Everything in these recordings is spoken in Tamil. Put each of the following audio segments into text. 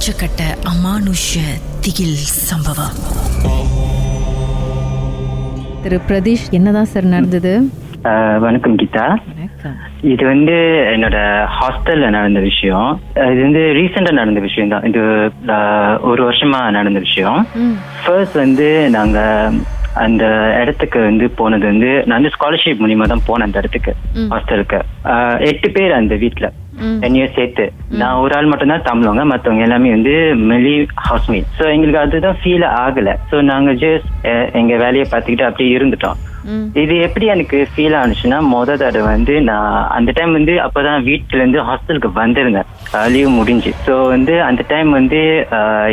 உச்சக்கட்ட அமானுஷ திகில் சம்பவம். திரு பிரதீஷ் என்னதான் சார் நடந்தது? ஆஹ் வணக்கம் கீதா. இது வந்து என்னோட ஹாஸ்டல்ல நடந்த விஷயம். இது வந்து ரீசெண்டா நடந்த விஷயம் தான். இது ஒரு வருஷமா நடந்த விஷயம். ஃபர்ஸ்ட் வந்து நாங்க அந்த இடத்துக்கு வந்து போனது வந்து நான் வந்து ஸ்காலர்ஷிப் மூலியமா தான் போனேன் அந்த இடத்துக்கு. ஹாஸ்டலுக்கு ஆஹ் எட்டு பேர் அந்த வீட்ல. ம். என்னையும் சேர்த்து. நான் ஒரு ஆள் மட்டும் தான் தமிழவங்க மத்தவங்க எல்லாமே வந்து மெலி ஹவுஸ்மேட் ஸோ எங்களுக்கு அதுதான் ஃபீல் ஆகல. ஸோ நாங்க ஜஸ்ட் எங்க வேலையை பார்த்துக்கிட்டு அப்படியே இருந்துட்டோம். இது எப்படி எனக்கு ஃபீல் ஆனிச்சுன்னா முத தடவை வந்து நான் அந்த டைம் வந்து அப்பதான் வீட்டுல இருந்து ஹாஸ்டலுக்கு வந்திருந்தேன். லீவ் முடிஞ்சு. ஸோ வந்து அந்த டைம் வந்து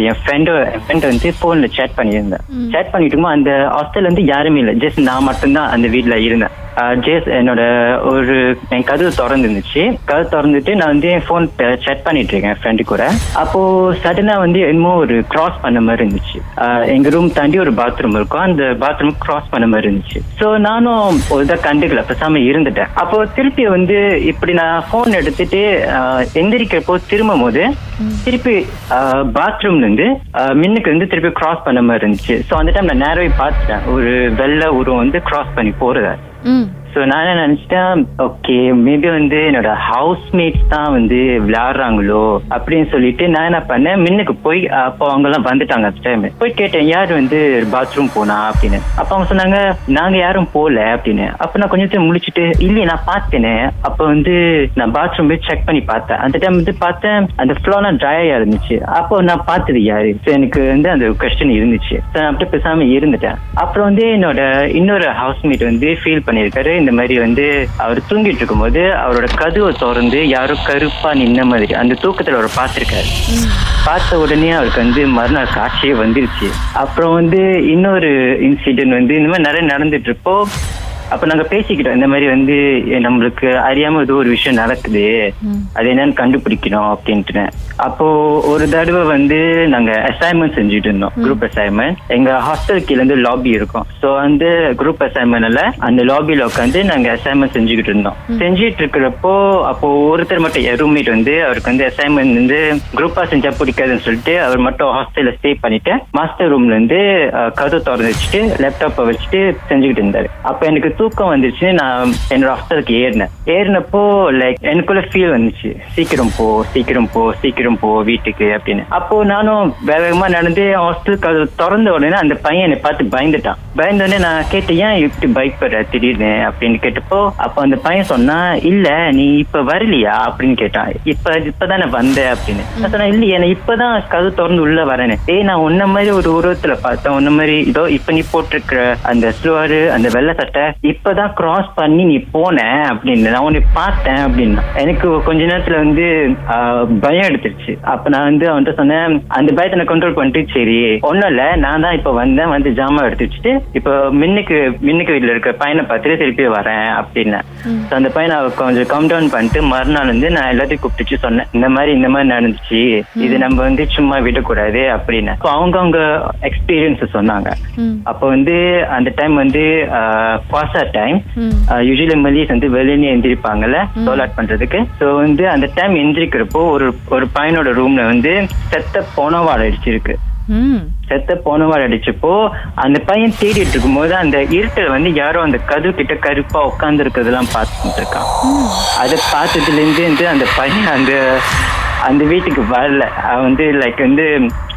என் ஃப்ரெண்டு என் ஃப்ரெண்ட் வந்து போன்ல சேட் பண்ணியிருந்தேன். சேட் பண்ணிட்டு இருக்கும்போது அந்த ஹாஸ்டல் வந்து யாருமே இல்லை. ஜஸ்ட் நான் மட்டும்தான் அந்த வீட்ல இருந்தேன். ஜேஸ் என்னோட ஒரு என் கதவு திறந்து இருந்துச்சு கதவு திறந்துட்டு நான் வந்து என் ஃபோன் சேட் பண்ணிட்டு இருக்கேன் ஃப்ரெண்டு கூட. அப்போ சடனா வந்து என்னமோ ஒரு கிராஸ் பண்ண மாதிரி இருந்துச்சு. எங்க ரூம் தாண்டி ஒரு பாத்ரூம் இருக்கும். அந்த பாத்ரூம் கிராஸ் பண்ண மாதிரி இருந்துச்சு. ஸோ நானும் இதை கண்டுக்கல. பேசாம இருந்துட்டேன். அப்போ திருப்பி வந்து இப்படி நான் ஃபோன் எடுத்துட்டு எந்திரிக்கிறப்போ திரும்பும் போது திருப்பி பாத்ரூம்ல இருந்து மின்னுக்கு வந்து திருப்பி கிராஸ் பண்ண மாதிரி இருந்துச்சு. ஸோ அந்த டைம் நான் நேரவே பார்த்துட்டேன். ஒரு வெள்ளை உருவம் வந்து கிராஸ் பண்ணி போறத. ஸோ நான் என்ன நினச்சிட்டேன் ஓகே மேபி வந்து என்னோட ஹவுஸ்மேட்ஸ் தான் வந்து விளையாடுறாங்களோ அப்படின்னு சொல்லிட்டு நான் என்ன பண்ணேன் மின்னுக்கு போய் அப்போ அவங்கெல்லாம் வந்துட்டாங்க அந்த டைம் போய் கேட்டேன் யார் வந்து பாத்ரூம் போனா அப்படின்னு. அப்போ அவங்க சொன்னாங்க நாங்கள் யாரும் போகல அப்படின்னு. அப்போ நான் கொஞ்சம் முடிச்சுட்டு இல்லையே நான் பார்த்தேனே. அப்போ வந்து நான் பாத்ரூம் போய் செக் பண்ணி பார்த்தேன். அந்த டைம் வந்து பார்த்தேன் அந்த ஃப்ளோலாம் ட்ரையாக இருந்துச்சு. அப்போ நான் பார்த்தது யாரு? ஸோ எனக்கு வந்து அந்த கொஸ்டின் இருந்துச்சு. ஸோ நான் அப்படியே பேசாமல் இருந்துட்டேன். அப்புறம் வந்து என்னோட இன்னொரு ஹவுஸ்மேட் வந்து ஃபீல் பண்ணியிருக்காரு. இந்த மாதிரி வந்து அவர் தூங்கிட்டு இருக்கும்போது அவரோட கதவை திறந்து யாரோ கருப்பா நின்ன மாதிரி அந்த தூக்கத்துல அவர் பார்த்திருக்காரு. பார்த்த உடனே அவருக்கு வந்து மறுநாள் காட்சியே வந்துருச்சு. அப்புறம் வந்து இன்னொரு இன்சிடென்ட் வந்து இந்த மாதிரி நிறைய நடந்துட்டு இருப்போ அப்ப நாங்க பேசிக்கிட்டோம். இந்த மாதிரி வந்து நம்மளுக்கு அறியாம ஏதோ ஒரு விஷயம் நடக்குது. அது என்னன்னு கண்டுபிடிக்கணும் அப்படின்ட்டு அப்போ ஒரு தடவை வந்து நாங்க அசைன்மெண்ட் செஞ்சுட்டு இருந்தோம் குரூப் அசைன்மெண்ட் எங்க ஹாஸ்டல் கீழ இருந்து லாபி இருக்கும். சோ வந்து குரூப் அசைன்மெண்ட்ல அந்த லாபில உட்காந்து நாங்க அசைன்மெண்ட் செஞ்சுக்கிட்டு இருந்தோம். செஞ்சுட்டு இருக்கிறப்போ அப்போ ஒருத்தர் மட்டும் ரூம்மேட் வந்து அவருக்கு வந்து அசைன்மெண்ட் வந்து குரூப்பா செஞ்சா பிடிக்காதுன்னு சொல்லிட்டு அவர் மட்டும் ஹாஸ்டல்ல ஸ்டே பண்ணிட்டு மாஸ்டர் ரூம்ல இருந்து கதவு திறந்து வச்சுட்டு லேப்டாப்பை வச்சுட்டு செஞ்சுக்கிட்டு இருந்தாரு. அப்ப எனக்கு தூக்கம் வந்துச்சு நான் என்னோட ஹாஸ்டலுக்கு ஏறினேன். ஏறினப்போ லைக் எனக்குள்ள ஃபீல் வந்துச்சு. சீக்கிரம் போ சீக்கிரம் போ சீக்கிரம் போ வீட்டுக்கு அப்படின்னு. அப்போ நானும் வேக வேகமா நடந்து ஹாஸ்டல் கதவு திறந்த உடனே அந்த பையன் என்னை பார்த்து பயந்துட்டான். பயந்த உடனே நான் கேட்டேன் ஏன் இப்படி பயப்படுற? திடீர்னு? அப்படின்னு கேட்டப்போ அப்போ அந்த பையன் சொன்னா இல்ல நீ இப்ப வரலையா? அப்படின்னு கேட்டான். இப்ப இப்பதானே வந்த? அப்படின்னு. நான் சொன்னேன் இல்லையே நான் இப்பதான் கதவு திறந்து உள்ள வரேன்னு ஏய் நான் உன்ன மாதிரி ஒரு உருவத்துல பார்த்தேன். உன்ன மாதிரி இதோ இப்ப நீ போட்டிருக்கிற அந்த ஸ்லுவாரு அந்த வெள்ளை சட்டை இப்பதான் கிராஸ் பண்ணி நீ போன அப்படின்னு. நான் உன்னை பார்த்தேன் அப்படின்னா. எனக்கு கொஞ்ச நேரத்துல வந்து பயம் எடுத்துருச்சு அப்ப நான் வந்து அவன்கிட்ட சொன்னேன் அந்த பயத்தை நான் கண்ட்ரோல் பண்ணிட்டு சரி ஒண்ணும் இல்ல நான் தான் இப்ப வந்தேன் வந்து ஜாமான் எடுத்து வச்சுட்டு இப்போ மின்னுக்கு மின்னுக்கு வீட்டுல இருக்க பையனை பார்த்துட்டு திருப்பி வரேன் அப்படின்னு அந்த பையனை கொஞ்சம் கம் டவுன் பண்ணிட்டு மறுநாள் வந்து நான் எல்லாத்தையும் கூப்பிட்டுச்சு சொன்னேன். இந்த மாதிரி இந்த மாதிரி நடந்துச்சு. இது நம்ம வந்து சும்மா விடக்கூடாது அப்படின்னு அவங்க அவங்க எக்ஸ்பீரியன்ஸ் சொன்னாங்க. அப்போ வந்து அந்த டைம் வந்து பாசா டைம் யூஸ்வலி மல்லிஸ் வந்து வெளியே எந்திரிப்பாங்கல்ல டோலாட் பண்றதுக்கு. ஸோ வந்து அந்த டைம் எந்திரிக்கிறப்போ ஒரு ஒரு பையனோட ரூம்ல வந்து செத்த போனவாள் அடிச்சிருக்கு. செத்த போனவாள் அடிச்சப்போ அந்த பையன் தேடிட்டு இருக்கும்போது அந்த இருட்டில் வந்து யாரோ அந்த கதவு கிட்ட கருப்பா உட்கார்ந்து இருக்கிறதெல்லாம் பார்த்துட்டு இருக்கான். அதை பார்த்ததுல இருந்து வந்து அந்த பையன் அந்த அந்த வீட்டுக்கு வரல. அவன் வந்து லைக் வந்து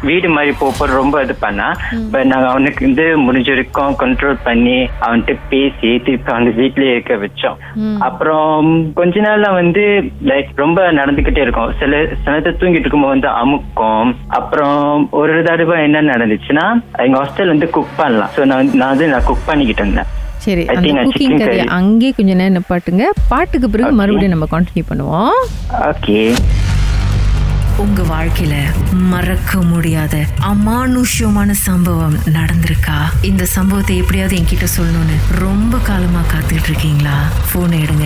வீடு மாதிரி போப்போ ரொம்ப இது பண்ணா. பட் நாங்க அவனுக்கு வந்து முடிஞ்ச வரைக்கும் கண்ட்ரோல் பண்ணி அவன்கிட்ட பேசி திருப்பி அந்த வீட்லயே இருக்க வச்சோம். அப்புறம் கொஞ்ச நாள்ல வந்து லைக் ரொம்ப நடந்துகிட்டே இருக்கும். சில சிலத்தை தூங்கிட்டு இருக்கும்போது வந்து அமுக்கும். அப்புறம் ஒரு தடவை என்ன நடந்துச்சுன்னா எங்க ஹாஸ்டல் வந்து குக் பண்ணலாம். ஸோ நான் நான் வந்து நான் குக் பண்ணிக்கிட்டு இருந்தேன். சரி அந்த குக்கிங் கதையை. அங்கேயே கொஞ்ச நேரம் நிப்பாட்டுங்க. பாட்டுக்கு பிறகு மறுபடியும் நம்ம கண்டினியூ பண்ணுவோம். ஓகே உங்க வாழ்க்கையில மறக்க முடியாத அமானுஷ்யமான சம்பவம் நடந்திருக்கா? இந்த சம்பவத்தை எப்படியாவது என்கிட்ட சொல்லணும்னு ரொம்ப காலமா காத்துட்டு இருக்கீங்களா? போனை எடுங்க